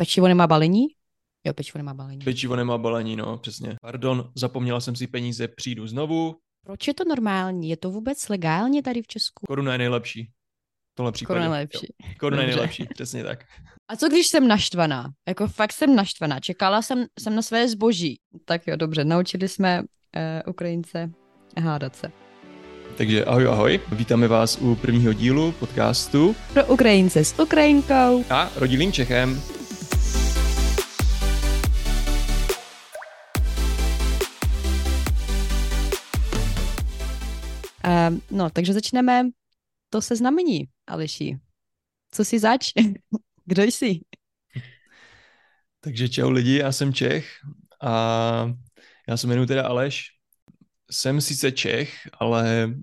Pečivo nemá balení? Jo, pečivo nemá balení. Pečivo nemá balení, no, přesně. Pardon, zapomněla jsem si peníze, přijdu znovu. Proč je to normální? Je to vůbec legálně tady v Česku? Koruna je nejlepší. V tomhle případě. Koruna je lepší. Jo. Koruna je nejlepší, přesně tak. A co když jsem naštvaná? Jako fakt jsem naštvaná. Čekala jsem, jsem na své zboží. Tak jo, dobře, naučili jsme uh, Ukrajince hádat se. Takže ahoj, ahoj. Vítáme vás u prvního dílu podcastu Pro Ukrajince s Ukrajinkou. a rodilým Čechem. No, takže začneme to se znamení, Aleši. Co jsi zač? Kdo jsi? Takže čau lidi, já jsem Čech a já se jmenuji teda Aleš. Jsem sice Čech, ale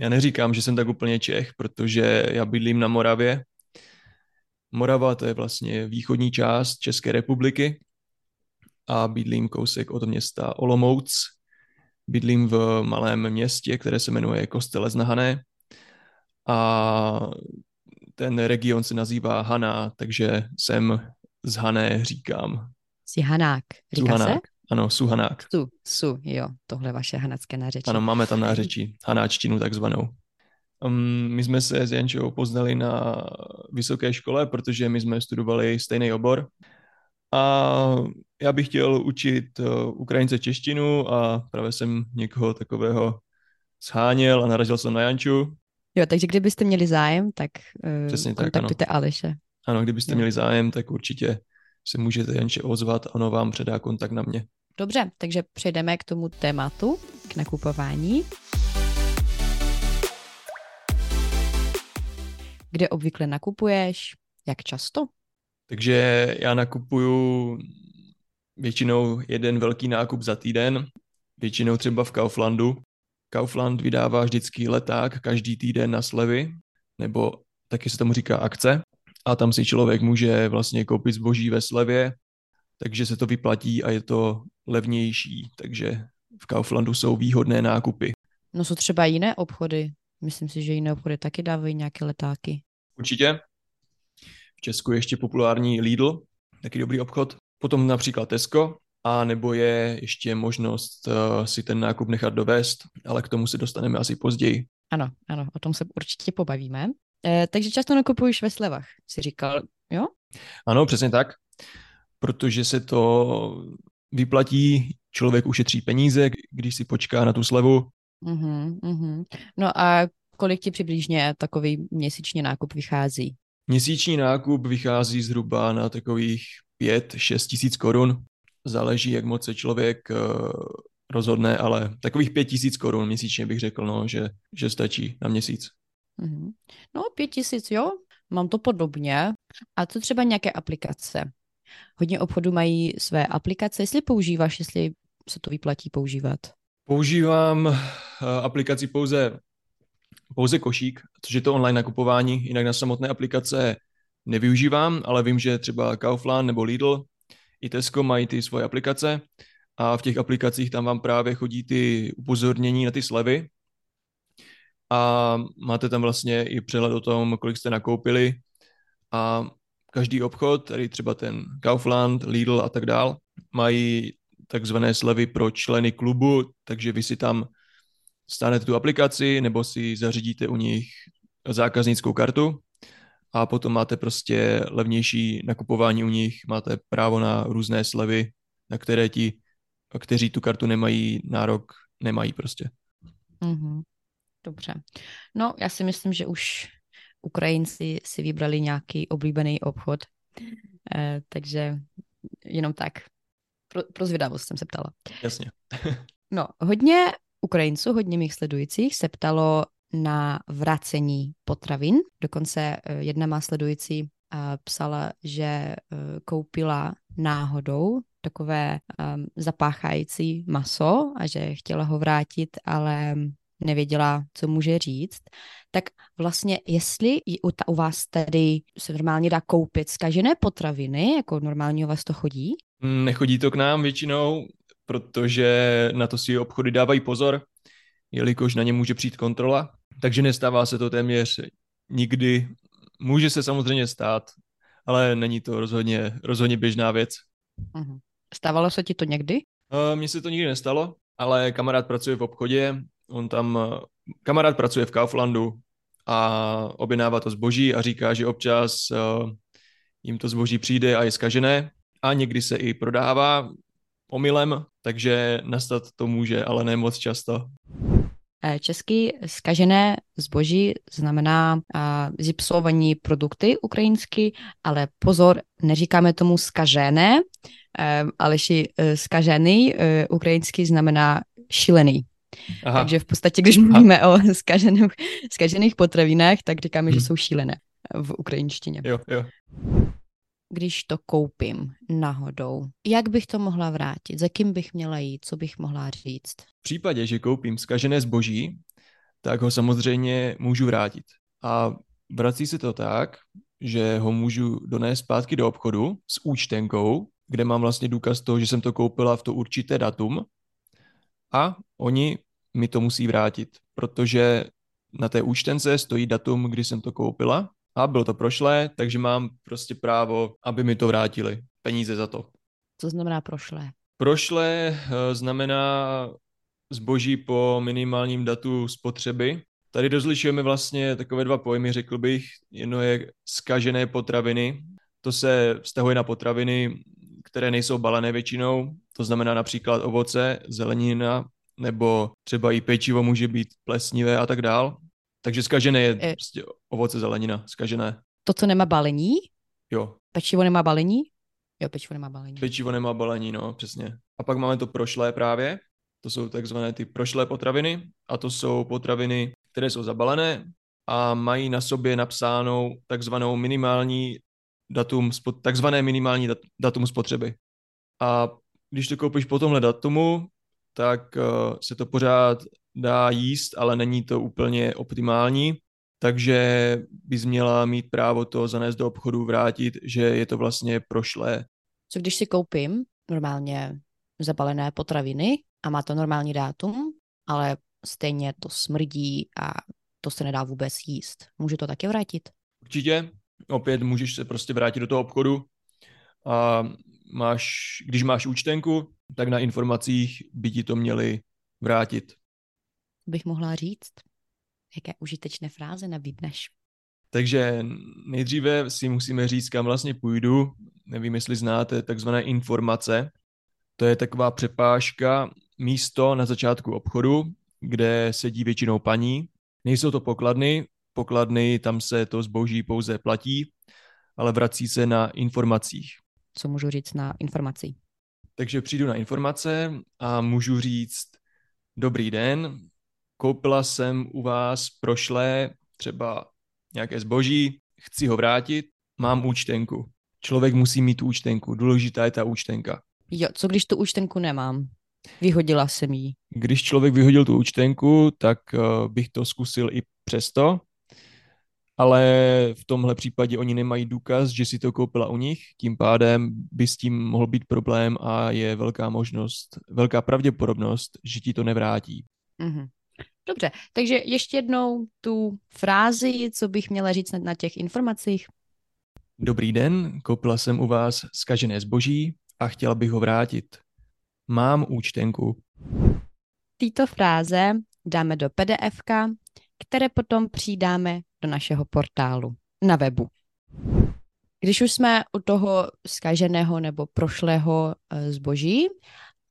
já neříkám, že jsem tak úplně Čech, protože já bydlím na Moravě. Morava to je vlastně východní část České republiky a bydlím kousek od města Olomouc. Bydlím v malém městě, které se jmenuje Kostelec na Hané a ten region se nazývá Haná, takže jsem z Hané říkám. Jsi Hanák. Říká se? Suhanák. Ano, Suhanák. Su, su, jo, tohle vaše hanacké nářečí. Ano, máme tam nářečí, hanáčtinu takzvanou. Um, my jsme se s Jančou poznali na vysoké škole, protože my jsme studovali stejný obor. A já bych chtěl učit uh, Ukrajince češtinu a právě jsem někoho takového sháněl a narazil jsem na Janču. Jo, takže kdybyste měli zájem, tak uh, Přesně tak, kontaktujte Aleše. Ano, kdybyste Jo. měli zájem, tak určitě se můžete Janče ozvat a ono vám předá kontakt na mě. Dobře, takže přejdeme k tomu tématu, k nakupování. Kde obvykle nakupuješ? Jak často? Takže já nakupuju většinou jeden velký nákup za týden, většinou třeba v Kauflandu. Kaufland vydává vždycky leták každý týden na slevy, nebo taky se tomu říká akce. A tam si člověk může vlastně koupit zboží ve slevě, takže se to vyplatí a je to levnější. Takže v Kauflandu jsou výhodné nákupy. No jsou třeba jiné obchody. Myslím si, že jiné obchody taky dávají nějaké letáky. Určitě. V Česku je ještě populární Lidl, taky dobrý obchod. Potom například Tesco, a nebo je ještě možnost uh, si ten nákup nechat dovést, ale k tomu se dostaneme asi později. Ano, ano, o tom se určitě pobavíme. E, takže často nakupuješ ve slevách, si říkal, jo? Ano, přesně tak, protože se to vyplatí, člověk ušetří peníze, když si počká na tu slevu. Mhm, mhm. No a kolik ti přibližně takový měsíční nákup vychází? Měsíční nákup vychází zhruba na takových 5-6 tisíc korun. Záleží, jak moc se člověk uh, rozhodne, ale takových 5 tisíc korun měsíčně bych řekl, no, že, že stačí na měsíc. Mhm. No, pět tisíc, jo, mám to podobně. A co třeba nějaké aplikace? Hodně obchodů mají své aplikace, jestli používáš, jestli se to vyplatí používat. Používám uh, aplikaci pouze, pouze košík, což je to online nakupování, jinak na samotné aplikace nevyužívám, ale vím, že třeba Kaufland nebo Lidl i Tesco mají ty svoje aplikace a v těch aplikacích tam vám právě chodí ty upozornění na ty slevy. A máte tam vlastně i přehled o tom, kolik jste nakoupili. A každý obchod, tady třeba ten Kaufland, Lidl a tak dál, mají takzvané slevy pro členy klubu, takže vy si tam stánete tu aplikaci nebo si zařídíte u nich zákaznickou kartu a potom máte prostě levnější nakupování u nich, máte právo na různé slevy, na které ti, kteří tu kartu nemají nárok, nemají prostě. Mhm. Dobře. No, já si myslím, že už Ukrajinci si vybrali nějaký oblíbený obchod, eh, takže jenom tak. Pro, pro zvědavost jsem se ptala. Jasně. No, hodně Ukrajinců, hodně mých sledujících se ptalo na vracení potravin. Dokonce eh, jedna má sledující eh, psala, že eh, koupila náhodou takové um, zapáchající maso a že chtěla ho vrátit, ale nevěděla, co může říct, tak vlastně jestli u, u vás tady se normálně dá koupit zkažené potraviny, jako normálně u vás to chodí? Nechodí to k nám většinou, protože na to si obchody dávají pozor, jelikož na ně může přijít kontrola, takže nestává se to téměř nikdy. Může se samozřejmě stát, ale není to rozhodně, rozhodně běžná věc. Uh-huh. Stávalo se ti to někdy? Uh, Mně se to nikdy nestalo, ale kamarád pracuje v obchodě, on tam, kamarád pracuje v Kauflandu a objednává to zboží a říká, že občas uh, jim to zboží přijde a je skažené a někdy se i prodává omylem, takže nastat to může, ale ne moc často. Eh, český skažené zboží znamená uh, zipsovaní produkty ukrajinsky, ale pozor, neříkáme tomu skažené, uh, ale uh, skažený ukrajinsky znamená šilený. Aha. Takže v podstatě, když mluvíme Aha. o skažených, skažených potravinách, tak říkáme, hmm. že jsou šílené v ukrajinštině. Jo, jo když to koupím náhodou, jak bych to mohla vrátit, za kým bych měla jít, co bych mohla říct? V případě, že koupím zkažené zboží, tak ho samozřejmě můžu vrátit. A vrací se to tak, že ho můžu donést zpátky do obchodu s účtenkou, kde mám vlastně důkaz toho, že jsem to koupila v to určité datum a oni mi to musí vrátit, protože na té účtence stojí datum, kdy jsem to koupila a bylo to prošlé, takže mám prostě právo, aby mi to vrátili. Peníze za to. Co znamená prošlé? Prošlé eh, znamená zboží po minimálním datu spotřeby. Tady rozlišujeme vlastně takové dva pojmy, řekl bych. Jedno je skažené potraviny. To se vztahuje na potraviny, které nejsou balené většinou. To znamená například ovoce, zelenina, nebo třeba i pečivo může být plesnivé a tak dál. Takže skažené je, je prostě ovoce, zelenina, skažené. To, co nemá balení? Jo. Pečivo nemá balení? Jo, pečivo nemá balení. Pečivo nemá balení, no, přesně. A pak máme to prošlé právě. To jsou takzvané ty prošlé potraviny a to jsou potraviny, které jsou zabalené a mají na sobě napsánou takzvanou minimální datum, takzvané minimální datum spotřeby. A když to koupíš po tomhle datumu, tak uh, se to pořád dá jíst, ale není to úplně optimální, takže bys měla mít právo to zanést do obchodu, vrátit, že je to vlastně prošlé. Co když si koupím normálně zabalené potraviny a má to normální dátum, ale stejně to smrdí a to se nedá vůbec jíst. Můžu to také vrátit? Určitě. Opět můžeš se prostě vrátit do toho obchodu a máš, když máš účtenku, tak na informacích by ti to měli vrátit bych mohla říct? Jaké užitečné fráze nabídneš? Takže nejdříve si musíme říct, kam vlastně půjdu. Nevím, jestli znáte takzvané informace. To je taková přepážka, místo na začátku obchodu, kde sedí většinou paní. Nejsou to pokladny, pokladny, tam se to zboží pouze platí, ale vrací se na informacích. Co můžu říct na informaci? Takže přijdu na informace a můžu říct, dobrý den, koupila jsem u vás prošlé třeba nějaké zboží, chci ho vrátit, mám účtenku. Člověk musí mít tu účtenku, důležitá je ta účtenka. Jo, co když tu účtenku nemám? Vyhodila jsem ji. Když člověk vyhodil tu účtenku, tak uh, bych to zkusil i přesto, ale v tomhle případě oni nemají důkaz, že si to koupila u nich, tím pádem by s tím mohl být problém a je velká možnost, velká pravděpodobnost, že ti to nevrátí. Mm-hmm. Dobře, takže ještě jednou tu frázi, co bych měla říct na, na těch informacích. Dobrý den, koupila jsem u vás zkažené zboží a chtěla bych ho vrátit. Mám účtenku. Tyto fráze dáme do pdf které potom přidáme do našeho portálu na webu. Když už jsme u toho zkaženého nebo prošlého eh, zboží,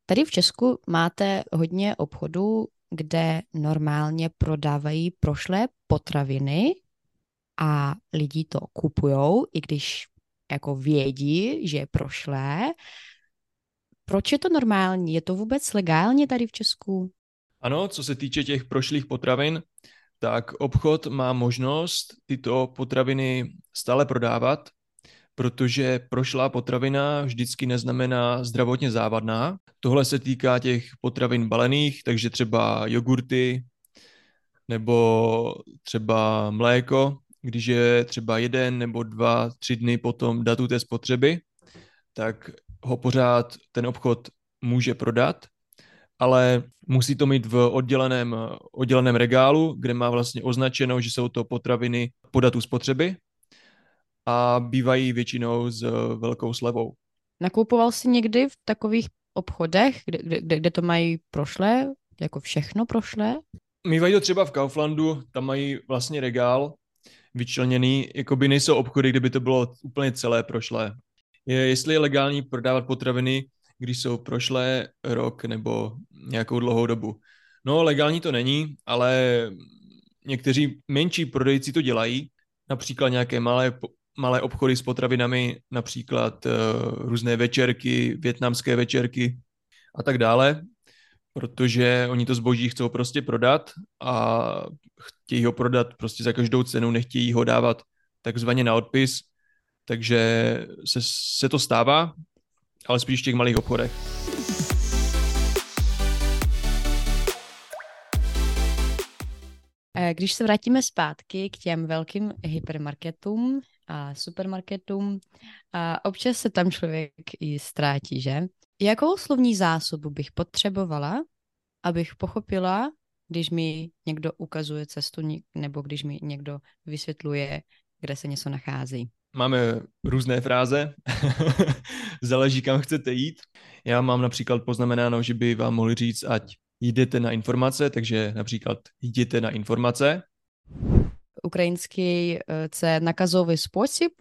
tady v Česku máte hodně obchodů, kde normálně prodávají prošlé potraviny a lidi to kupujou, i když jako vědí, že je prošlé. Proč je to normální? Je to vůbec legálně tady v Česku? Ano, co se týče těch prošlých potravin, tak obchod má možnost tyto potraviny stále prodávat protože prošlá potravina vždycky neznamená zdravotně závadná. Tohle se týká těch potravin balených, takže třeba jogurty nebo třeba mléko, když je třeba jeden nebo dva, tři dny potom datu té spotřeby, tak ho pořád ten obchod může prodat, ale musí to mít v odděleném, odděleném regálu, kde má vlastně označeno, že jsou to potraviny po datu spotřeby a bývají většinou s velkou slevou. Nakupoval jsi někdy v takových obchodech, kde, kde, kde to mají prošlé, jako všechno prošlé? Mývají to třeba v Kauflandu, tam mají vlastně regál vyčleněný, jako by nejsou obchody, kde by to bylo úplně celé prošlé. Je, jestli je legální prodávat potraviny, když jsou prošlé rok nebo nějakou dlouhou dobu. No, legální to není, ale někteří menší prodejci to dělají, například nějaké malé, malé obchody s potravinami, například uh, různé večerky, větnamské večerky a tak dále, protože oni to zboží chcou prostě prodat a chtějí ho prodat prostě za každou cenu, nechtějí ho dávat takzvaně na odpis, takže se, se to stává, ale spíš v těch malých obchodech. Když se vrátíme zpátky k těm velkým hypermarketům a supermarketům, a občas se tam člověk i ztrátí, že? Jakou slovní zásobu bych potřebovala, abych pochopila, když mi někdo ukazuje cestu nebo když mi někdo vysvětluje, kde se něco nachází? Máme různé fráze, záleží kam chcete jít. Já mám například poznamenáno, že by vám mohli říct, ať jdete na informace, takže například jděte na informace Український це наказовий спосіб,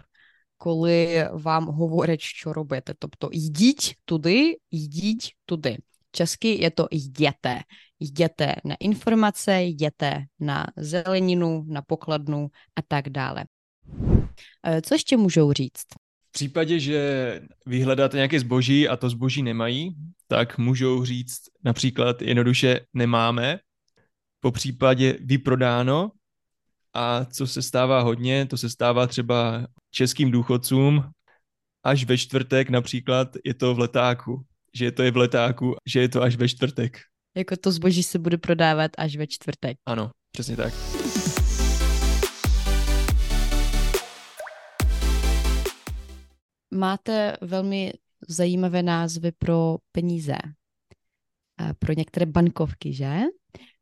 коли вам говорять, що робити. Тобто йдіть туди, йдіть туди. Česky je to jděte. Jděte na informace, jděte na zeleninu, na pokladnu a tak dále. Co ještě můžou říct? V případě, že vyhledáte nějaké zboží a to zboží nemají, tak můžou říct například jednoduše nemáme, po případě vyprodáno a co se stává hodně, to se stává třeba českým důchodcům, až ve čtvrtek například je to v letáku, že to je v letáku, že je to až ve čtvrtek. Jako to zboží se bude prodávat až ve čtvrtek. Ano, přesně tak. Máte velmi zajímavé názvy pro peníze, pro některé bankovky, že?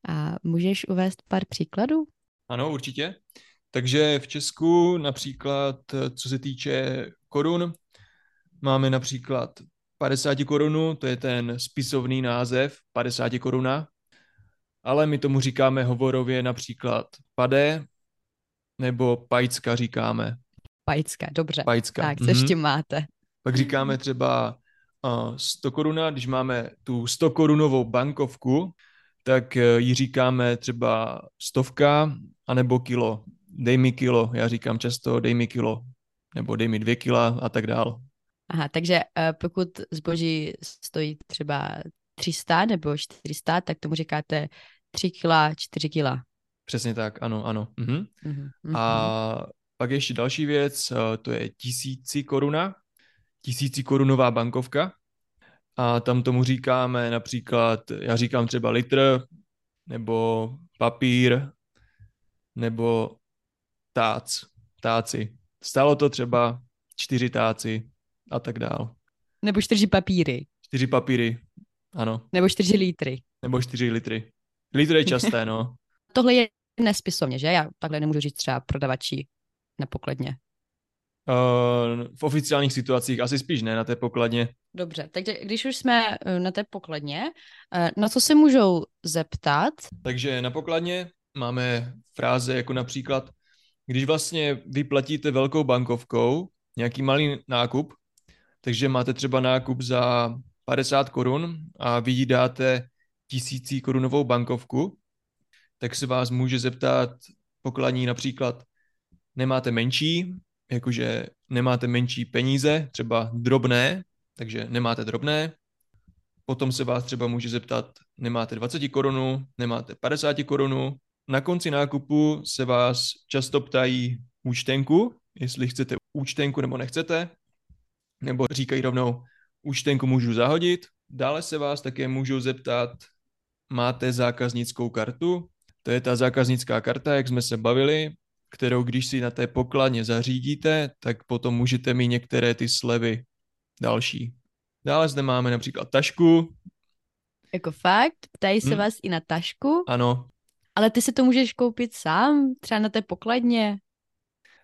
A můžeš uvést pár příkladů? Ano, určitě. Takže v Česku například, co se týče korun, máme například 50 korunu, to je ten spisovný název 50 koruna, ale my tomu říkáme hovorově například pade nebo pajcka říkáme. Pajcka, dobře. Pajcka. Tak, co mm-hmm. ještě máte? Pak říkáme třeba uh, 100 koruna, když máme tu 100 korunovou bankovku, tak uh, ji říkáme třeba stovka anebo kilo. Dej mi kilo, já říkám často dej mi kilo, nebo dej mi dvě kila a tak dál. Aha, takže uh, pokud zboží stojí třeba 300 nebo 400, tak tomu říkáte 3 kila, 4 kila. Přesně tak, ano, ano. Mhm. Mhm, a pak ještě další věc, uh, to je tisíci koruna, tisíci korunová bankovka. A tam tomu říkáme například, já říkám třeba litr, nebo papír, nebo tác, táci. Stalo to třeba čtyři táci a tak dál. Nebo čtyři papíry. Čtyři papíry, ano. Nebo čtyři litry. Nebo čtyři litry. Litry je časté, no. Tohle je nespisovně, že? Já takhle nemůžu říct třeba prodavači na pokladně. Uh, v oficiálních situacích asi spíš ne na té pokladně. Dobře, takže když už jsme eh, na té pokladně, eh, na co se můžou zeptat? Takže na pokladně máme fráze jako například, když vlastně vyplatíte velkou bankovkou nějaký malý nákup, takže máte třeba nákup za 50 korun a vy dáte tisící korunovou bankovku, tak se vás může zeptat pokladní například, nemáte menší, jakože nemáte menší peníze, třeba drobné, takže nemáte drobné. Potom se vás třeba může zeptat, nemáte 20 korunu, nemáte 50 korunu. Na konci nákupu se vás často ptají účtenku, jestli chcete účtenku nebo nechcete, nebo říkají rovnou, účtenku můžu zahodit. Dále se vás také můžou zeptat, máte zákaznickou kartu, to je ta zákaznická karta, jak jsme se bavili, kterou když si na té pokladně zařídíte, tak potom můžete mít některé ty slevy další. Dále zde máme například tašku. Jako fakt? Ptají se hmm. vás i na tašku? Ano. Ale ty si to můžeš koupit sám, třeba na té pokladně?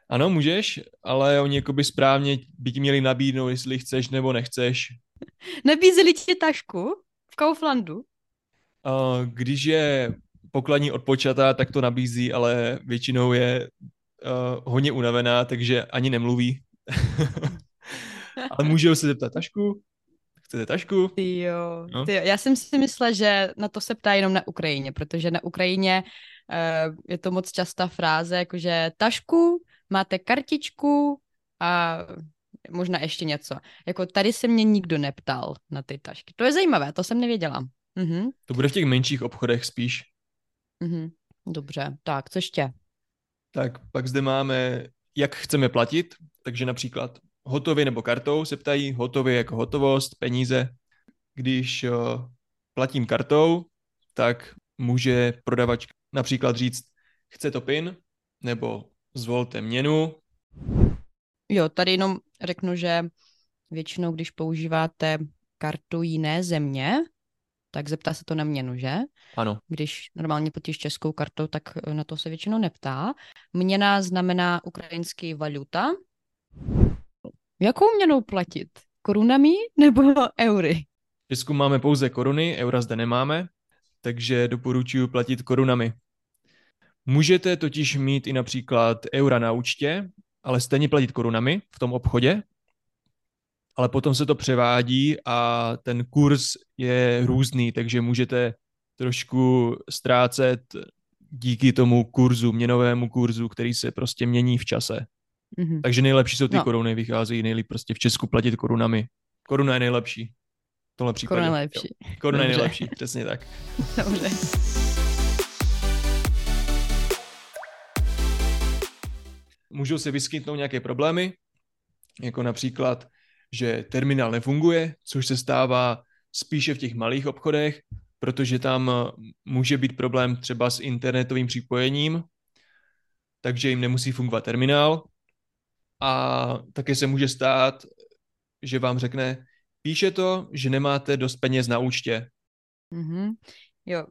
Ano, můžeš, ale oni jakoby správně by ti měli nabídnout, jestli chceš nebo nechceš. Nabízeli ti tašku v Kauflandu? Uh, když je pokladní odpočatá, tak to nabízí, ale většinou je uh, hodně unavená, takže ani nemluví. ale můžou se zeptat tašku? Chcete tašku? Ty jo, no? ty jo. Já jsem si myslela, že na to se ptá jenom na Ukrajině, protože na Ukrajině uh, je to moc častá fráze, jakože tašku, máte kartičku a možná ještě něco. Jako tady se mě nikdo neptal na ty tašky. To je zajímavé, to jsem nevěděla. Mhm. To bude v těch menších obchodech spíš. Mhm. Dobře, tak co ještě? Tak pak zde máme, jak chceme platit, takže například hotově nebo kartou se ptají, hotově jako hotovost, peníze. Když uh, platím kartou, tak může prodavač například říct, chce to PIN, nebo zvolte měnu. Jo, tady jenom řeknu, že většinou, když používáte kartu jiné země, tak zeptá se to na měnu, že? Ano. Když normálně platíš českou kartou, tak na to se většinou neptá. Měna znamená ukrajinský valuta. Jakou měnou platit? Korunami nebo eury? V Česku máme pouze koruny, eura zde nemáme, takže doporučuji platit korunami. Můžete totiž mít i například eura na účtě, ale stejně platit korunami v tom obchodě, ale potom se to převádí a ten kurz je různý, takže můžete trošku ztrácet díky tomu kurzu, měnovému kurzu, který se prostě mění v čase. Mm-hmm. Takže nejlepší jsou ty no. koruny, vycházejí nejlíp prostě v Česku platit korunami. Koruna je nejlepší. V tomhle případě. Koruna je nejlepší. Koruna je nejlepší, přesně tak. Dobře. Můžou se vyskytnout nějaké problémy, jako například, že terminál nefunguje, což se stává spíše v těch malých obchodech, protože tam může být problém třeba s internetovým připojením, takže jim nemusí fungovat terminál. A také se může stát, že vám řekne, píše to, že nemáte dost peněz na účtě. Mm-hmm. Jo,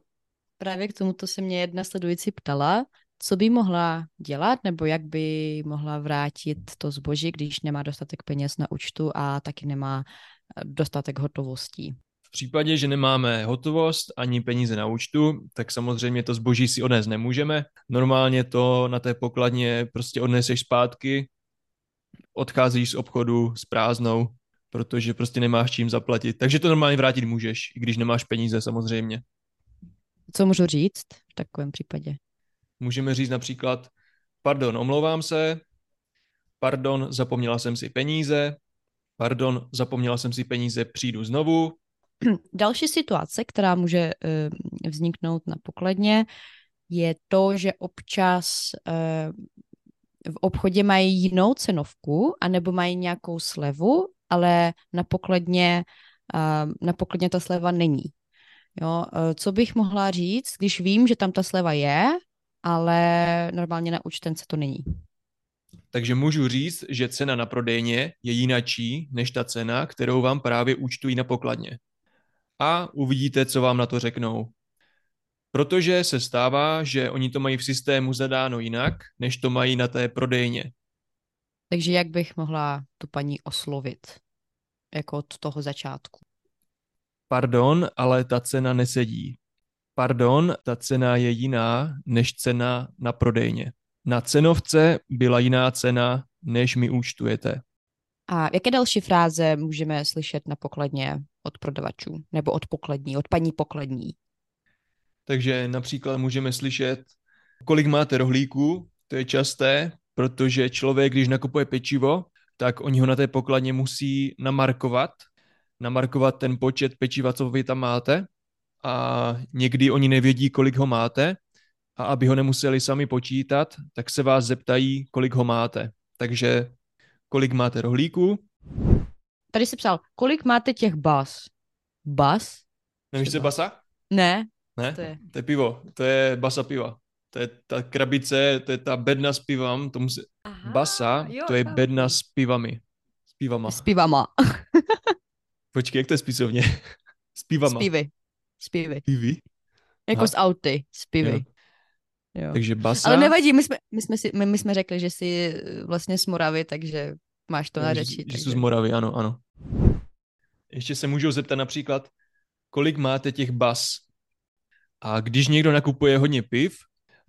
právě k tomuto se mě jedna sledující ptala, co by mohla dělat, nebo jak by mohla vrátit to zboží, když nemá dostatek peněz na účtu a taky nemá eh, dostatek hotovostí. V případě, že nemáme hotovost ani peníze na účtu, tak samozřejmě to zboží si odnést nemůžeme. Normálně to na té pokladně prostě odneseš zpátky, odcházíš z obchodu s prázdnou, protože prostě nemáš čím zaplatit. Takže to normálně vrátit můžeš, i když nemáš peníze samozřejmě. Co můžu říct v takovém případě? Můžeme říct například, pardon, omlouvám se, pardon, zapomněla jsem si peníze, pardon, zapomněla jsem si peníze, přijdu znovu. Další situace, která může uh, vzniknout na pokladně, je to, že občas uh, v obchodě mají jinou cenovku, anebo mají nějakou slevu, ale na pokladně, na pokladně ta sleva není. Jo, co bych mohla říct, když vím, že tam ta sleva je, ale normálně na účtence to není. Takže můžu říct, že cena na prodejně je jinačí než ta cena, kterou vám právě účtují na pokladně. A uvidíte, co vám na to řeknou. Protože se stává, že oni to mají v systému zadáno jinak, než to mají na té prodejně. Takže jak bych mohla tu paní oslovit? Jako od toho začátku. Pardon, ale ta cena nesedí pardon, ta cena je jiná než cena na prodejně. Na cenovce byla jiná cena, než mi účtujete. A jaké další fráze můžeme slyšet na pokladně od prodavačů nebo od pokladní, od paní pokladní? Takže například můžeme slyšet, kolik máte rohlíků, to je časté, protože člověk, když nakupuje pečivo, tak oni ho na té pokladně musí namarkovat, namarkovat ten počet pečiva, co vy tam máte a někdy oni nevědí, kolik ho máte a aby ho nemuseli sami počítat, tak se vás zeptají, kolik ho máte. Takže kolik máte rohlíků? Tady se psal, kolik máte těch bas? Bas? Nevíš, co je basa? Ne. Ne? To je? to je pivo. To je basa piva. To je ta krabice, to je ta bedna s pivem. Tomu se... Aha, basa, jo, to je tam. bedna s pivami. S pivama. S pivama. Počkej, jak to je spisovně? S pivama. S pivy. Zpívy. Pivy? Jako Aha. z auty, zpívy. Jo. Takže basa. Ale nevadí, my jsme, my jsme, si, my, my jsme řekli, že jsi eh, vlastně z Moravy, takže máš to na řeči. Že, že jsou z Moravy, ano, ano. Ještě se můžou zeptat například, kolik máte těch bas. A když někdo nakupuje hodně piv,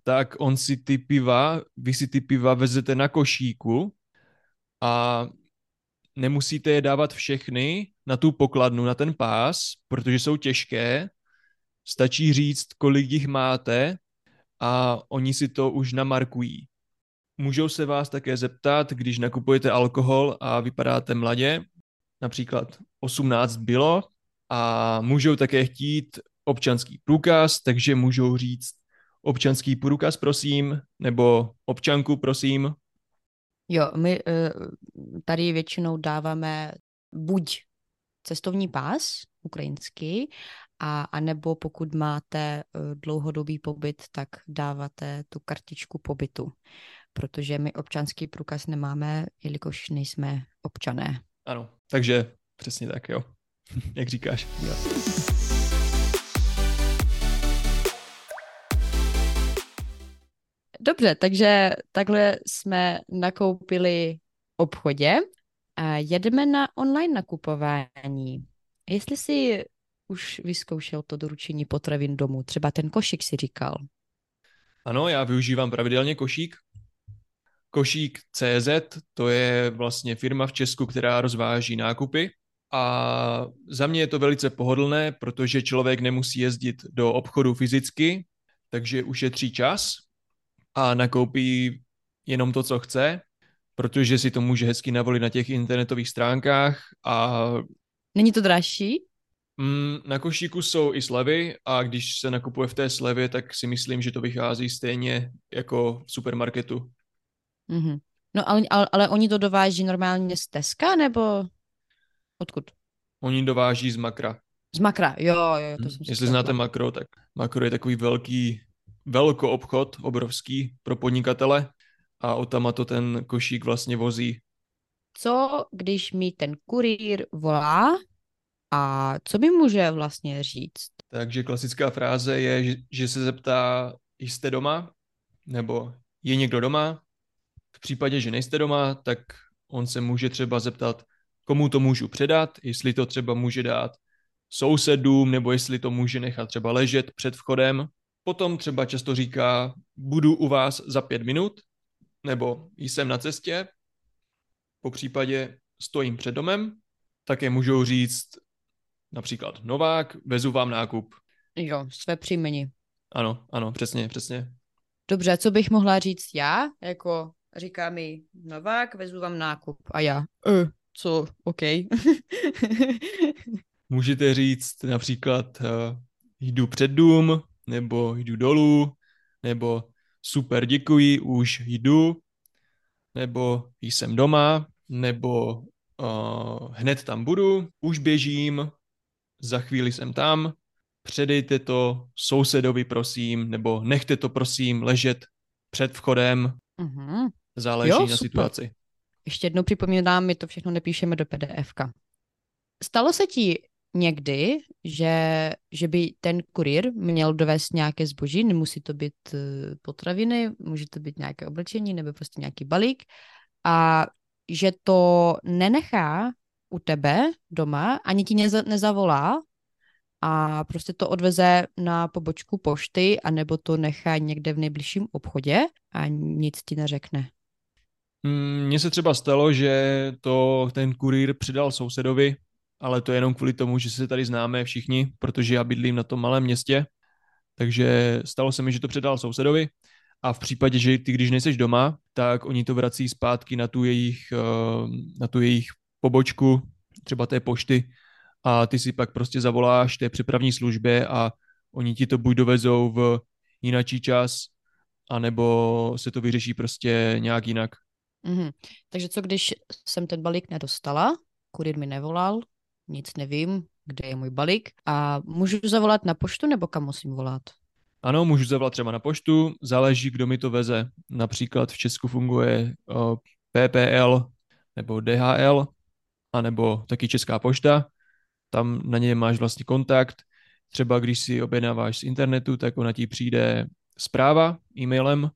tak on si ty piva, vy si ty piva vezete na košíku a nemusíte je dávat všechny na tu pokladnu, na ten pás, protože jsou těžké. Stačí říct, kolik jich máte a oni si to už namarkují. Můžou se vás také zeptat, když nakupujete alkohol a vypadáte mladě, například 18 bylo, a můžou také chtít občanský průkaz, takže můžou říct občanský průkaz, prosím, nebo občanku, prosím. Jo, my eh, tady většinou dáváme buď cestovní pás ukrajinský, a, a nebo pokud máte eh, dlouhodobý pobyt, tak dáváte tu kartičku pobytu, protože my občanský průkaz nemáme, jelikož nejsme občané. Ano, takže přesně tak, jo. Jak říkáš. Jo. Dobře, takže takhle jsme nakoupili obchodě a jedeme na online nakupování. Jestli si už vyzkoušel to doručení potravin domů, třeba ten košík si říkal. Ano, já využívám pravidelně košík. Košík CZ, to je vlastně firma v Česku, která rozváží nákupy. A za mě je to velice pohodlné, protože člověk nemusí jezdit do obchodu fyzicky, takže ušetří čas a nakoupí jenom to, co chce, protože si to může hezky navolit na těch internetových stránkách a Není to dražší? Mm, na košíku jsou i slevy a když se nakupuje v té slevě, tak si myslím, že to vychází stejně jako v supermarketu. Mhm. No ale, ale, ale oni to dováží normálně z Teska nebo odkud? Oni dováží z Makra. Z Makra, jo, jo, to Hm, jsem Jestli znáte Makro, tak Makro je takový velký, velko obchod, obrovský pro podnikatele a o tam to ten košík vlastně vozí. Co, když mi ten kurýr volá a co mi může vlastně říct? Takže klasická fráze je, že, že se zeptá, jste doma? Nebo je někdo doma? V případě, že nejste doma, tak on se může třeba zeptat, komu to můžu předat, jestli to třeba může dát sousedům, nebo jestli to může nechat třeba ležet před vchodem. Potom třeba často říká, budu u vás za pět minut, nebo jsem na cestě, po případě stojím před domem, také můžou říct například Novák, vezu vám nákup. Jo, své příjmení. Ano, ano, přesně, přesně. Dobře, co bych mohla říct já? Jako říká mi Novák, vezu vám nákup. A já, uh, co, OK. Můžete říct například uh, jdu před dům, nebo jdu dolů, nebo super, děkuji, už jdu, nebo jsem doma, nebo uh, hned tam budu, už běžím, za chvíli jsem tam, předejte to sousedovi, prosím, nebo nechte to, prosím, ležet před vchodem, uh-huh. záleží Jo, na super. situaci. Ještě jednou připomínám, my to všechno nepíšeme do PDF-ka. Stalo se ti někdy, že, že by ten kurýr měl dovést nějaké zboží, nemusí to být eh, potraviny, může to být nějaké oblečení nebo prostě nějaký balík a že to nenechá u tebe doma, ani ti neza, nezavolá a prostě to odveze na pobočku pošty a nebo to nechá někde v nejbližším obchodě a nic ti neřekne. Mm, Mně se třeba stalo, že to ten kurýr přidal sousedovi, ale to je jenom kvůli tomu, že se tady známe všichni, protože já bydlím na tom malém městě, takže stalo se mi, že to předal sousedovi a v případě, že ty když nejseš doma, tak oni to vrací zpátky na tu jejich, eh, na tu jejich pobočku, třeba té pošty a ty si pak prostě zavoláš té přepravní službě a oni ti to buď dovezou v jinačí čas, anebo se to vyřeší prostě nějak jinak. Mhm. Takže co když jsem ten balík nedostala, kurýr mi nevolal, nic nevím, kde je můj balík a můžu zavolat na poštu nebo kam musím volat? Ano, můžu zavolat třeba na poštu, záleží, kdo mi to veze. Například v Česku funguje uh, PPL nebo DHL, anebo taky Česká pošta. Tam na ně máš vlastně kontakt. Třeba když si objednáváš z internetu, tak ona ti přijde zpráva e-mailem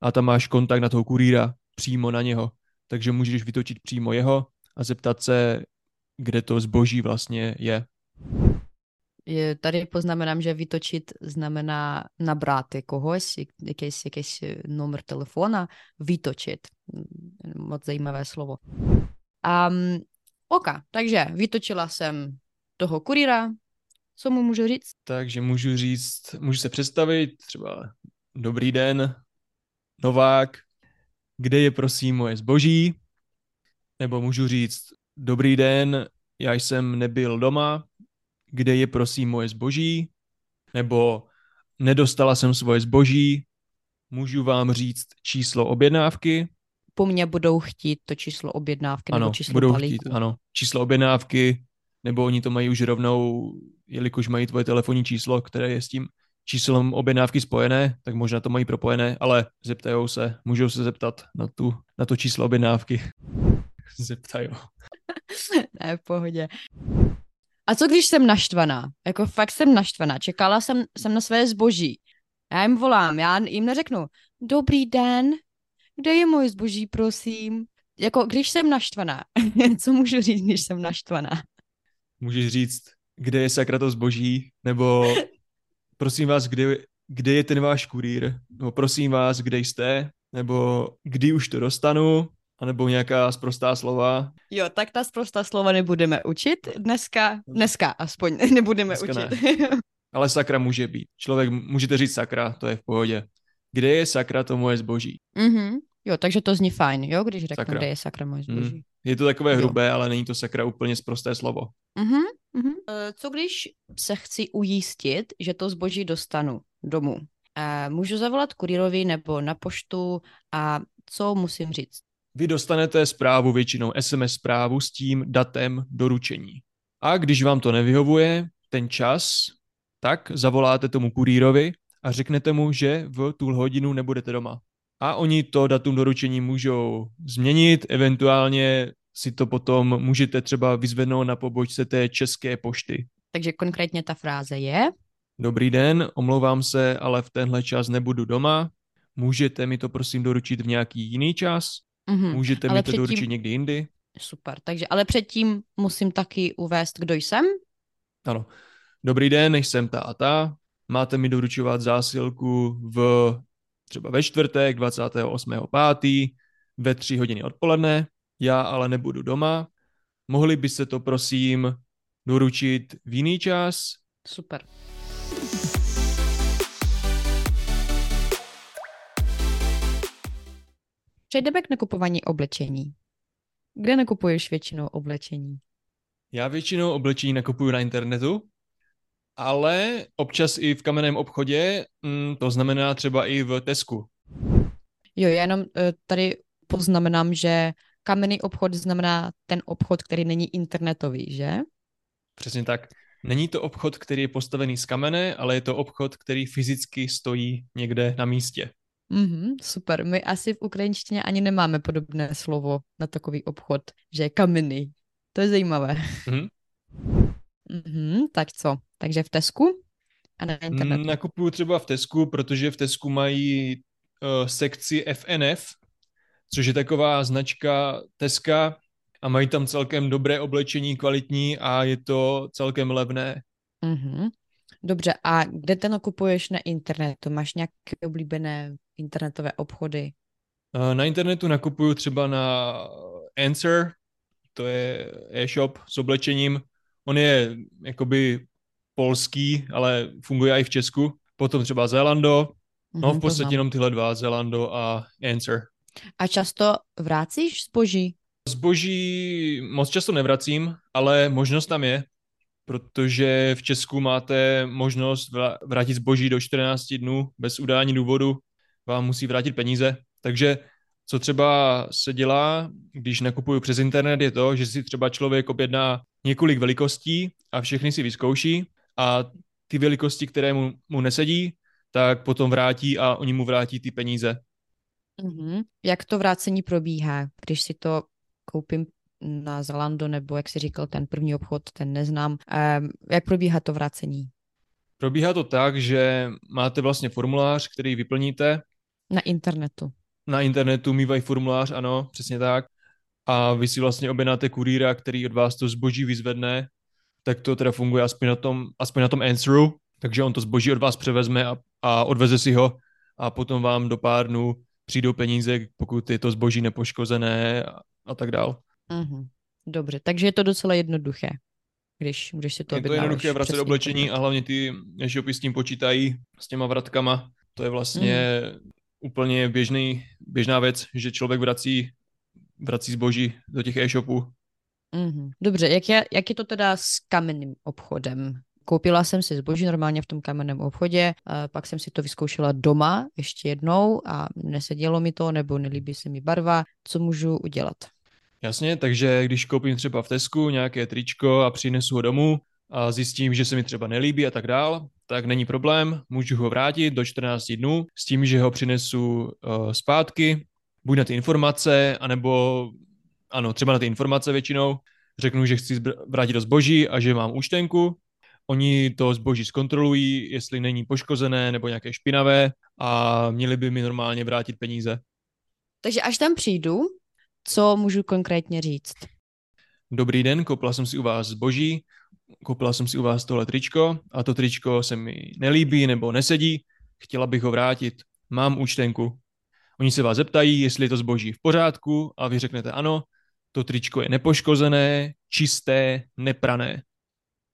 a tam máš kontakt na toho kurýra přímo na něho. Takže můžeš vytočit přímo jeho a zeptat se, kde to zboží vlastně je. je tady poznamenám, že vytočit znamená nabrat kohoś, jakýsi, numer telefona, vytočit. Moc zajímavé slovo. Um, oka, takže vytočila jsem toho kurýra, co mu můžu říct? Takže můžu říct, můžu se představit, třeba dobrý den, Novák, kde je prosím moje zboží? Nebo můžu říct, dobrý den, já jsem nebyl doma, kde je prosím moje zboží? Nebo nedostala jsem svoje zboží, můžu vám říct číslo objednávky? Po mně budou chtít to číslo objednávky ano, nebo číslo budou balíku. chtít, ano, číslo objednávky, nebo oni to mají už rovnou, jelikož mají tvoje telefonní číslo, které je s tím číslem objednávky spojené, tak možná to mají propojené, ale zeptajou se, můžou se zeptat na, tu, na to číslo objednávky. Zeptajou. ne, v pohodě. A co když jsem naštvaná? Jako fakt jsem naštvaná. Čekala jsem, jsem na své zboží. Já jim volám, já jim neřeknu, dobrý den, kde je moje zboží, prosím? Jako když jsem naštvaná, co můžu říct, když jsem naštvaná? Můžeš říct, kde je sakra to zboží, nebo prosím vás, kde, kde je ten váš kurýr, nebo prosím vás, kde jste, nebo kdy už to dostanu, anebo nějaká sprostá slova. Jo, tak ta sprostá slova nebudeme učit dneska, dneska aspoň nebudeme dneska učit. Ne. Ale sakra může být. Člověk, můžete říct sakra, to je v pohodě. Kde je sakra to moje zboží? Mm-hmm. Jo, takže to zní fajn, jo, když řeknu, sakra. kde je sakra moje zboží. Mm. Je to takové jo. hrubé, ale není to sakra úplně sprosté slovo. Mm-hmm. Mm-hmm. Co když se chci ujistit, že to zboží dostanu domů? Můžu zavolat kurýrovi nebo na poštu a co musím říct? Vy dostanete zprávu většinou SMS zprávu s tím datem doručení. A když vám to nevyhovuje, ten čas, tak zavoláte tomu kurýrovi a řeknete mu, že v tu hodinu nebudete doma. A oni to datum doručení můžou změnit, eventuálně si to potom můžete třeba vyzvednout na pobočce té české pošty. Takže konkrétně ta fráze je? Dobrý den, omlouvám se, ale v tenhle čas nebudu doma. Můžete mi to prosím doručit v nějaký jiný čas? Mm-hmm. Můžete ale mi to předtím... doručit někdy jindy? Super, takže ale předtím musím taky uvést, kdo jsem? Ano. Dobrý den, jsem ta a ta. Máte mi doručovat zásilku v třeba ve čtvrtek 28.5. ve 3 hodiny odpoledne já ale nebudu doma. Mohli by se to prosím doručit v jiný čas? Super. Přejdeme k nakupování oblečení. Kde nakupuješ většinou oblečení? Já většinou oblečení nakupuju na internetu, ale občas i v kamenném obchodě, mm, to znamená třeba i v Tesku. Jo, já jenom eh, tady poznamenám, že kamenný obchod znamená ten obchod, který není internetový, že? Přesně tak. Není to obchod, který je postavený z kamene, ale je to obchod, který fyzicky stojí někde na místě. Mm-hmm, super. My asi v ukrajinštině ani nemáme podobné slovo na takový obchod, že je kamenný. To je zajímavé. Mm-hmm. Mm-hmm, tak co? Takže v Tesku a na internetu? Nakupuju třeba v Tesku, protože v Tesku mají uh, sekci FNF, což je taková značka Teska a mají tam celkem dobré oblečení, kvalitní a je to celkem levné. Mm-hmm. Dobře, a kde to nakupuješ na internetu? Máš nějaké oblíbené internetové obchody? Na internetu nakupuju třeba na Answer, to je e-shop s oblečením. On je jakoby polský, ale funguje i v Česku. Potom třeba Zalando, no v mhm, podstatě jenom tyhle dva, Zalando a Answer. A často vrácíš zboží? Zboží moc často nevracím, ale možnost tam je, protože v Česku máte možnost vrátit zboží do 14 dnů bez udání důvodu, vám musí vrátit peníze. Takže co třeba se dělá, když nakupuju přes internet, je to, že si třeba člověk objedná několik velikostí a všechny si vyzkouší a ty velikosti, které mu, mu nesedí, tak potom vrátí a oni mu vrátí ty peníze. Mm-hmm. Jak to vrácení probíhá, když si to koupím na Zalando, nebo jak si říkal, ten první obchod, ten neznám. Um, jak probíhá to vrácení? Probíhá to tak, že máte vlastně formulář, který vyplníte. Na internetu. Na internetu mývají formulář, ano, přesně tak. A vy si vlastně objednáte kurýra, který od vás to zboží vyzvedne, tak to teda funguje aspoň na tom, aspoň na tom answeru, takže on to zboží od vás převezme a, a odveze si ho a potom vám do pár dnů přijdou peníze, pokud je to zboží nepoškozené a, a tak dál. Mm-hmm. Dobře, takže je to docela jednoduché, když, když si to Je to jednoduché vracet oblečení a hlavně ty e-shopy s tím počítají, s těma vratkama. To je vlastně mm. úplně běžný, běžná věc, že člověk vrací, vrací zboží do těch e-shopů. Mm-hmm. Dobře, jak je, jak je to teda s kamenným obchodem? Koupila jsem si zboží normálně v tom kamenném obchodě, pak jsem si to vyzkoušela doma ještě jednou a nesedělo mi to, nebo nelíbí se mi barva. Co můžu udělat? Jasně, takže když koupím třeba v Tesku nějaké tričko a přinesu ho domů a zjistím, že se mi třeba nelíbí a tak dál, tak není problém, můžu ho vrátit do 14 dnů s tím, že ho přinesu uh, zpátky, buď na ty informace, anebo ano, třeba na ty informace většinou, řeknu, že chci vrátit do zboží a že mám účtenku, Oni to zboží zkontrolují, jestli není poškozené nebo nějaké špinavé a měli by mi normálně vrátit peníze. Takže až tam přijdu, co můžu konkrétně říct? Dobrý den, koupila jsem si u vás zboží, koupila jsem si u vás tohle tričko a to tričko se mi nelíbí nebo nesedí, chtěla bych ho vrátit, mám účtenku. Oni se vás zeptají, jestli je to zboží v pořádku a vy řeknete ano, to tričko je nepoškozené, čisté, neprané.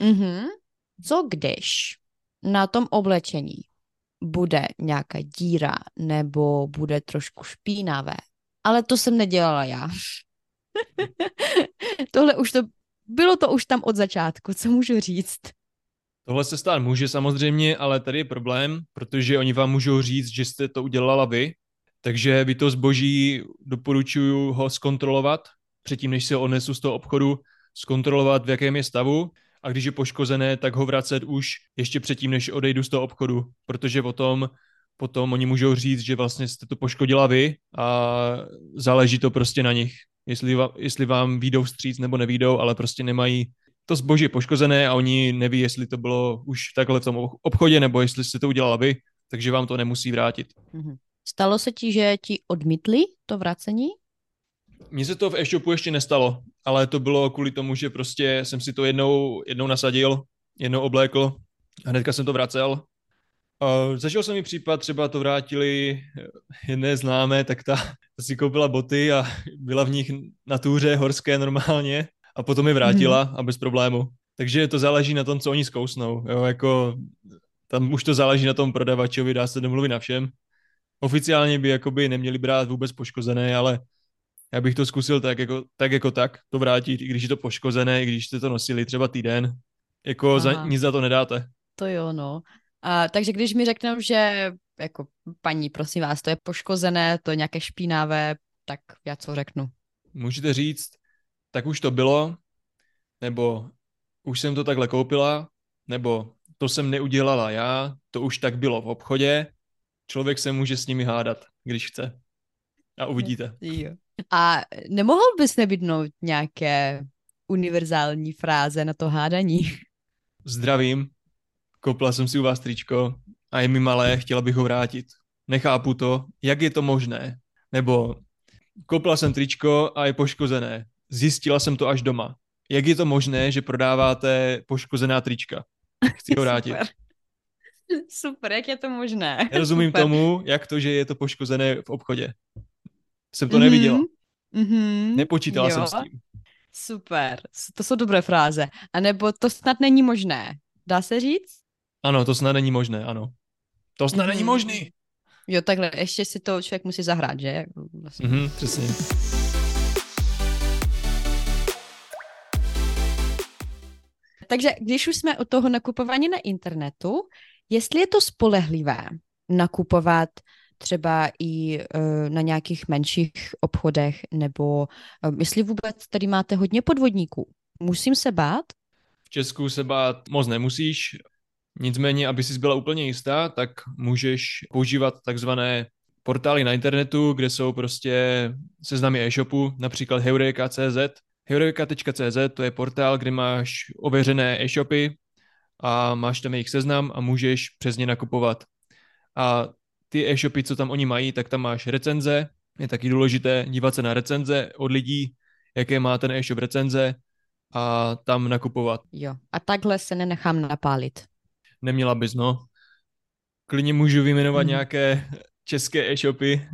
Mhm. Co když na tom oblečení bude nějaká díra nebo bude trošku špínavé? Ale to jsem nedělala já. Tohle už to, bylo to už tam od začátku, co můžu říct? Tohle se stát může samozřejmě, ale tady je problém, protože oni vám můžou říct, že jste to udělala vy, takže vy to zboží doporučuju ho zkontrolovat předtím, než se ho odnesu z toho obchodu, zkontrolovat, v jakém je stavu a když je poškozené, tak ho vracet už ještě předtím, než odejdu z toho obchodu, protože potom, potom oni můžou říct, že vlastně jste to poškodila vy a záleží to prostě na nich, jestli, vám, jestli vám výjdou vstříc nebo nevídou, ale prostě nemají to zboží poškozené a oni neví, jestli to bylo už takhle v tom obchodě, nebo jestli jste to udělala vy, takže vám to nemusí vrátit. Mhm. Stalo se ti, že ti odmítli to vracení? Mně se to v e-shopu ještě nestalo, ale to bylo kvůli tomu, že prostě jsem si to jednou, jednou nasadil, jednou oblékl a hnedka jsem to vracel. Uh, zažil jsem mi případ, třeba to vrátili jedné známé, tak ta, ta si koupila boty a byla v nich na túře horské normálně a potom je vrátila mm. a bez problému. Takže to záleží na tom, co oni zkousnou. Jo, jako, tam už to záleží na tom prodavačovi, dá se domluvit na všem. Oficiálně by jakoby neměli brát vůbec poškozené, ale já bych to zkusil tak jako tak, jako tak to vrátit, i když je to poškozené, i když jste to nosili třeba týden. Jako za, nic za to nedáte. To jo, no. A, takže když mi řeknou, že jako paní, prosím vás, to je poškozené, to je nějaké špínavé, tak já co řeknu? Můžete říct, tak už to bylo, nebo už jsem to takhle koupila, nebo to jsem neudělala já, to už tak bylo v obchodě. Člověk se může s nimi hádat, když chce. A uvidíte. Jo. A nemohl bys nebydnout nějaké univerzální fráze na to hádání? Zdravím, koupila jsem si u vás tričko a je mi malé, chtěla bych ho vrátit. Nechápu to, jak je to možné. Nebo koupila jsem tričko a je poškozené. Zjistila jsem to až doma. Jak je to možné, že prodáváte poškozená trička? Chci ho vrátit. Super. Super, jak je to možné? Rozumím Super. tomu, jak to, že je to poškozené v obchodě jsem to mm-hmm. neviděla. Mm-hmm. Nepočítala jo. jsem s tím. Super, to jsou dobré fráze. A nebo to snad není možné. Dá se říct? Ano, to snad není možné, ano. To snad není možný. Jo, takhle, ještě si to člověk musí zahrát, že? Vlastně. Mm-hmm, přesně. Takže když už jsme u toho nakupování na internetu, jestli je to spolehlivé nakupovat třeba i uh, na nějakých menších obchodech, nebo uh, jestli vůbec tady máte hodně podvodníků. Musím se bát? V Česku se bát moc nemusíš, nicméně, aby si byla úplně jistá, tak můžeš používat takzvané portály na internetu, kde jsou prostě seznamy e-shopu, například heureka.cz. Heureka.cz to je portál, kde máš ověřené e-shopy a máš tam jejich seznam a můžeš přes ně nakupovat. A ty e-shopy, co tam oni mají, tak tam máš recenze, je taky důležité dívat se na recenze od lidí, jaké má ten e-shop recenze a tam nakupovat. Jo, a takhle se nenechám napálit. Neměla bys, no. Klidně můžu vyjmenovat Mhm. nějaké české e-shopy,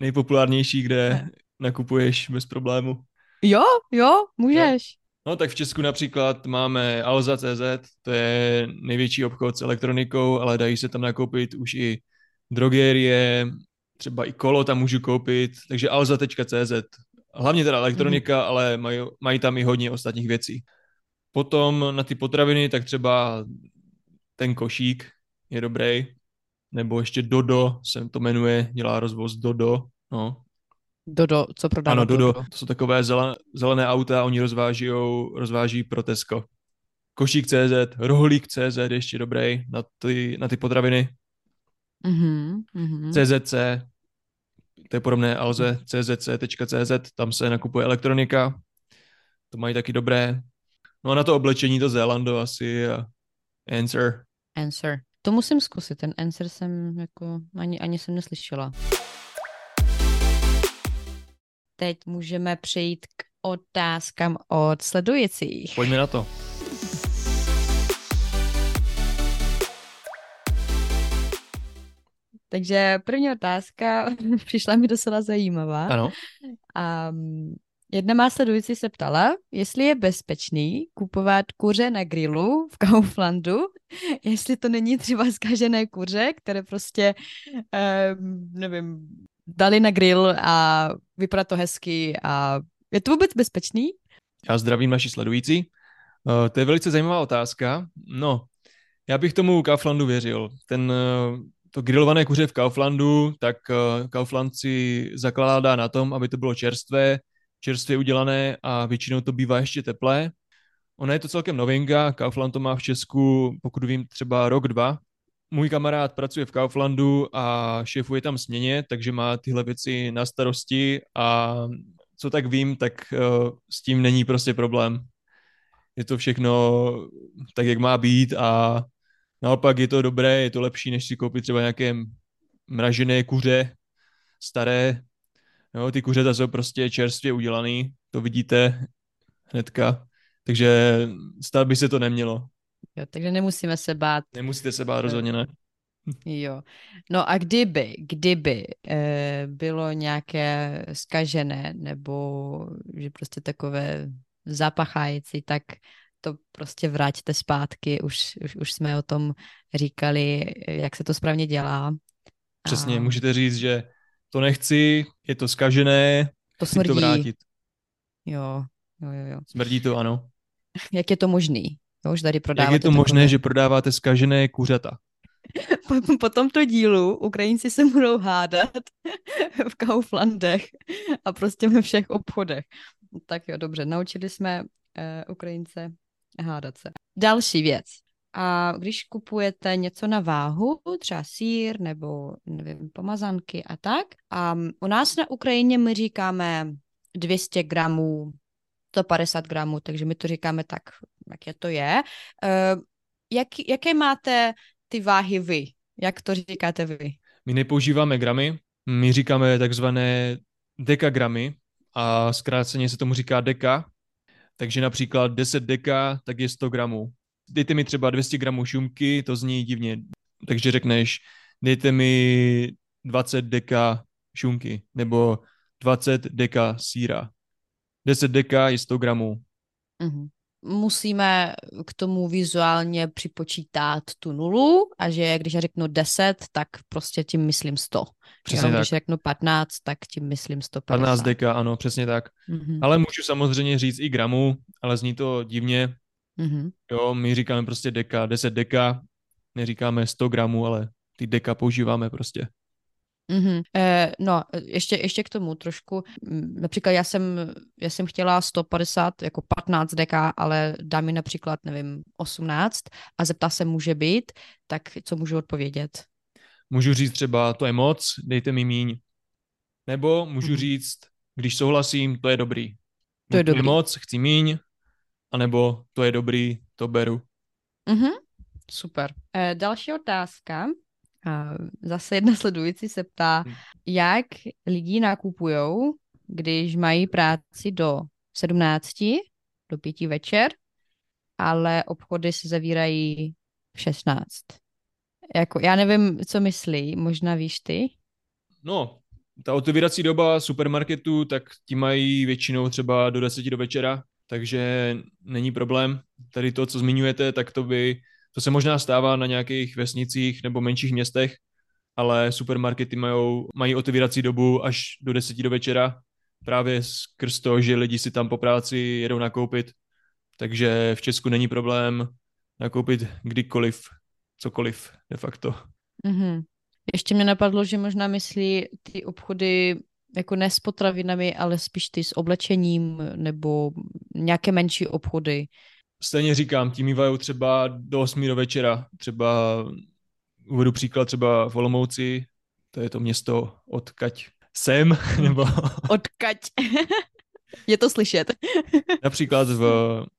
nejpopulárnější, kde Ne. nakupuješ bez problému. Jo, jo, můžeš. No tak v Česku například máme Alza.cz, to je největší obchod s elektronikou, ale dají se tam nakoupit už i drogerie, třeba i kolo tam můžu koupit, takže alza.cz. Hlavně teda elektronika, mm-hmm. ale mají, mají tam i hodně ostatních věcí. Potom na ty potraviny, tak třeba ten košík je dobrý, nebo ještě Dodo se to jmenuje, dělá rozvoz Dodo, no, Dodo, co prodává ano, Dodo. To jsou takové zelené, zelené auta, oni rozváží, rozváží pro Tesco. Košík CZ, rohlík CZ ještě dobrý na ty, na ty potraviny. Mhm, mhm. CZC, to je podobné Alze, czc.cz, tam se nakupuje elektronika, to mají taky dobré. No a na to oblečení to Zélando asi a Answer. Answer. To musím zkusit, ten answer jsem jako ani, ani jsem neslyšela. Teď můžeme přejít k otázkám od sledujících. Pojďme na to. Takže první otázka přišla mi docela zajímavá. Ano. Um, jedna má sledující se ptala, jestli je bezpečný kupovat kuře na grilu v Kauflandu, jestli to není třeba zkažené kuře, které prostě, um, nevím, dali na grill a vypadá to hezky a je to vůbec bezpečný? Já zdravím naši sledující. Uh, to je velice zajímavá otázka. No, já bych tomu Kauflandu věřil. Ten, uh, to grillované kuře v Kauflandu, tak uh, Kaufland si zakládá na tom, aby to bylo čerstvé, čerstvě udělané a většinou to bývá ještě teplé. Ona je to celkem novinka, Kaufland to má v Česku, pokud vím, třeba rok, dva. Můj kamarád pracuje v Kauflandu a šéfuje tam směně, takže má tyhle věci na starosti a co tak vím, tak uh, s tím není prostě problém. Je to všechno tak, jak má být a naopak je to dobré, je to lepší, než si koupit třeba nějaké mražené kuře, staré. Jo, ty kuřata jsou prostě čerstvě udělaný, to vidíte hnedka. Takže stát by se to nemělo. Jo, takže nemusíme se bát. Nemusíte se bát, rozhodně ne. Jo. No a kdyby, kdyby e, bylo nějaké skažené nebo že prostě takové zapachající, tak to prostě vraťte zpátky. Už, už, už jsme o tom říkali, jak se to správně dělá. Přesně, a... můžete říct, že to nechci, je to skažené, to smrdí. to vrátit. Jo, jo, jo, jo. Smrdí to, ano. Jak je to možný? Jo, už tady prodáváte Jak je to takové... možné, že prodáváte skažené kuřata? po, po tomto dílu Ukrajinci se budou hádat v Kauflandech a prostě ve všech obchodech. Tak jo, dobře, naučili jsme uh, Ukrajince hádat se. Další věc. A když kupujete něco na váhu, třeba sír nebo nevím, pomazanky a tak, a u nás na Ukrajině my říkáme 200 gramů, 150 gramů, takže my to říkáme tak, jaké to je. Uh, jak, jaké máte ty váhy vy? Jak to říkáte vy? My nepoužíváme gramy, my říkáme takzvané dekagramy a zkráceně se tomu říká deka, takže například 10 deka, tak je 100 gramů. Dejte mi třeba 200 gramů šumky, to zní divně, takže řekneš, dejte mi 20 deka šunky, nebo 20 deka síra. 10 deka je 100 gramů. Mm-hmm musíme k tomu vizuálně připočítat tu nulu a že když já řeknu 10, tak prostě tím myslím 100. Přesně jo? tak. Když řeknu 15, tak tím myslím 150. 15 deka, ano, přesně tak. Mm-hmm. Ale můžu samozřejmě říct i gramů, ale zní to divně. Mm-hmm. Jo, my říkáme prostě deka, 10 deka, neříkáme 100 gramů, ale ty deka používáme prostě. Mm-hmm. Eh, no, ještě, ještě k tomu trošku. Například já jsem, já jsem chtěla 150, jako 15 deka, ale dá mi například, nevím, 18 a zeptá se, může být, tak co můžu odpovědět? Můžu říct třeba, to je moc, dejte mi míň. Nebo můžu mm-hmm. říct, když souhlasím, to je dobrý. To je to dobrý. je moc, chci míň, anebo to je dobrý, to beru. Mm-hmm. super. E, další otázka. A zase jedna sledující se ptá, hmm. jak lidi nakupují, když mají práci do 17, do pěti večer, ale obchody se zavírají v 16. Jako, já nevím, co myslí, možná víš ty? No, ta otevírací doba supermarketu, tak ti mají většinou třeba do 10 do večera, takže není problém. Tady to, co zmiňujete, tak to by, to se možná stává na nějakých vesnicích nebo menších městech, ale supermarkety mají, mají otevírací dobu až do 10 do večera, právě skrz to, že lidi si tam po práci jedou nakoupit, takže v Česku není problém nakoupit kdykoliv, cokoliv de facto. Mm-hmm. Ještě mě napadlo, že možná myslí ty obchody jako ne s potravinami, ale spíš ty s oblečením nebo nějaké menší obchody. Stejně říkám, tím mývají třeba do 8 do večera. Třeba uvedu příklad třeba v Olomouci, to je to město od Kať jsem, nebo... Odkaď. Je to slyšet. Například v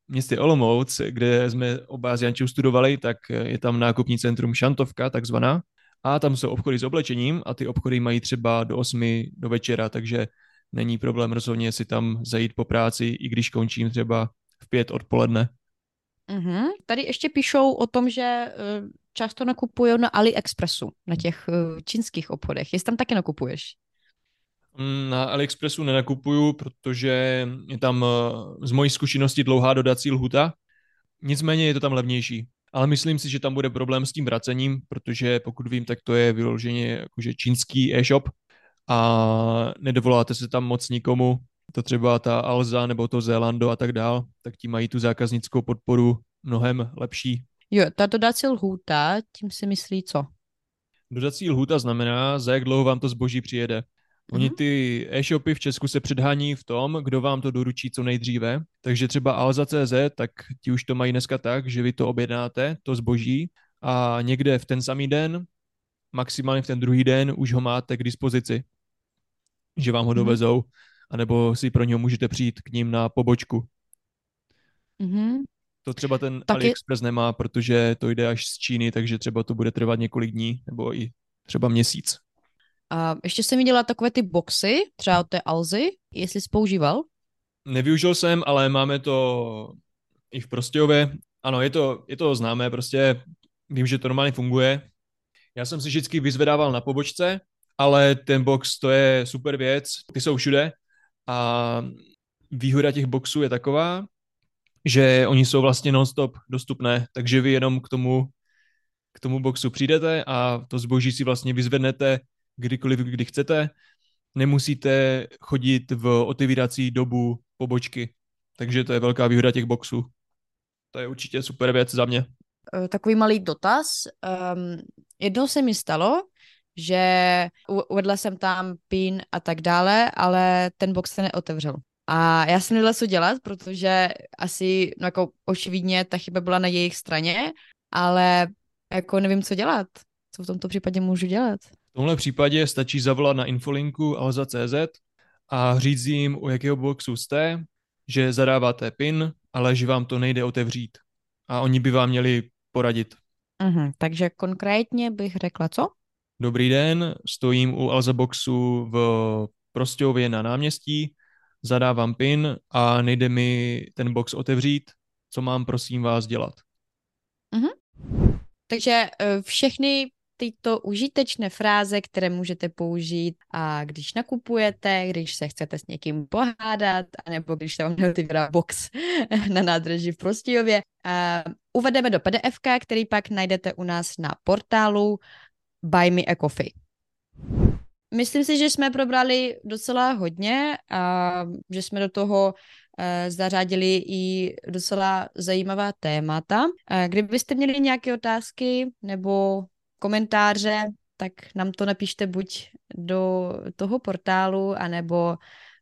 městě Olomouc, kde jsme oba s Jančou studovali, tak je tam nákupní centrum Šantovka, takzvaná. A tam jsou obchody s oblečením a ty obchody mají třeba do 8 do večera, takže není problém rozhodně si tam zajít po práci, i když končím třeba v pět odpoledne. Mm-hmm. Tady ještě píšou o tom, že eh, často nakupují na AliExpressu, na těch eh, čínských obchodech. Jestli tam taky nakupuješ? Mm, na AliExpressu nenakupuju, protože je tam eh, z mojí zkušenosti dlouhá dodací lhuta. Nicméně je to tam levnější. Ale myslím si, že tam bude problém s tím vracením, protože pokud vím, tak to je vyloženě jakože čínský e-shop a nedovoláte se tam moc nikomu. To třeba ta Alza nebo to Zélando a tak dál, tak ti mají tu zákaznickou podporu mnohem lepší. Jo, ta dodací lhůta, tím si myslí co? Dodací lhůta znamená, za jak dlouho vám to zboží přijede. Oni mhm. ty e-shopy v Česku se předhání v tom, kdo vám to doručí co nejdříve. Takže třeba Alza.cz, tak ti už to mají dneska tak, že vy to objednáte, to zboží, a někde v ten samý den, maximálně v ten druhý den, už ho máte k dispozici. Že vám ho mhm. dovezou, mm-hmm. anebo si pro něho můžete přijít k ním na pobočku. Mm-hmm. To třeba ten Taky... AliExpress nemá, protože to jde až z Číny, takže třeba to bude trvat několik dní, nebo i třeba měsíc. A ještě jsem viděla takové ty boxy, třeba od té Alzy, jestli jsi používal? Nevyužil jsem, ale máme to i v Prostějově. Ano, je to, je to známé, prostě vím, že to normálně funguje. Já jsem si vždycky vyzvedával na pobočce, ale ten box to je super věc, ty jsou všude a výhoda těch boxů je taková, že oni jsou vlastně non-stop dostupné, takže vy jenom k tomu, k tomu boxu přijdete a to zboží si vlastně vyzvednete kdykoliv, kdy chcete. Nemusíte chodit v otevírací dobu pobočky, takže to je velká výhoda těch boxů. To je určitě super věc za mě. E, takový malý dotaz. Um, jednou se mi stalo, že uvedla jsem tam PIN a tak dále, ale ten box se neotevřel. A já jsem nevěděla, co dělat, protože asi, no jako očividně ta chyba byla na jejich straně, ale jako nevím, co dělat. Co v tomto případě můžu dělat? V tomhle případě stačí zavolat na infolinku alza.cz a říct jim, u jakého boxu jste, že zadáváte PIN, ale že vám to nejde otevřít. A oni by vám měli poradit. Uh-huh, takže konkrétně bych řekla co? Dobrý den, stojím u Alza Boxu v Prostějově na náměstí, zadávám PIN a nejde mi ten box otevřít. Co mám, prosím vás, dělat? Uh-huh. Takže eh, všechny tyto užitečné fráze, které můžete použít, a když nakupujete, když se chcete s někým pohádat, nebo když se vám neotevírá box na nádraží v Prostějově. Uvedeme do PDF, který pak najdete u nás na portálu Buy Me a Coffee. Myslím si, že jsme probrali docela hodně a že jsme do toho e, zařadili i docela zajímavá témata. Kdybyste měli nějaké otázky nebo komentáře, tak nám to napište buď do toho portálu, anebo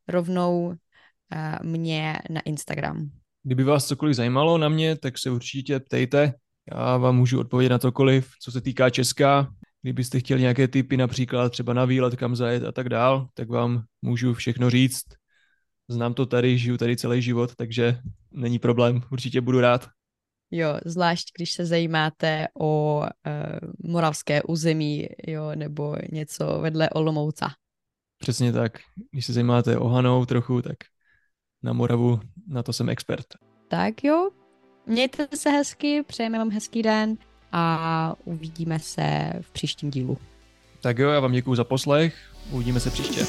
rovnou uh, mě na Instagram. Kdyby vás cokoliv zajímalo na mě, tak se určitě ptejte. Já vám můžu odpovědět na cokoliv, co se týká Česka. Kdybyste chtěli nějaké typy, například třeba na výlet, kam zajet a tak dál, tak vám můžu všechno říct. Znám to tady, žiju tady celý život, takže není problém, určitě budu rád. Jo, zvlášť když se zajímáte o uh, moravské území, jo, nebo něco vedle Olomouca. Přesně tak. Když se zajímáte o Hanou trochu, tak na Moravu, na to jsem expert. Tak jo, mějte se hezky, přejeme vám hezký den a uvidíme se v příštím dílu. Tak jo, já vám děkuji za poslech, uvidíme se příště.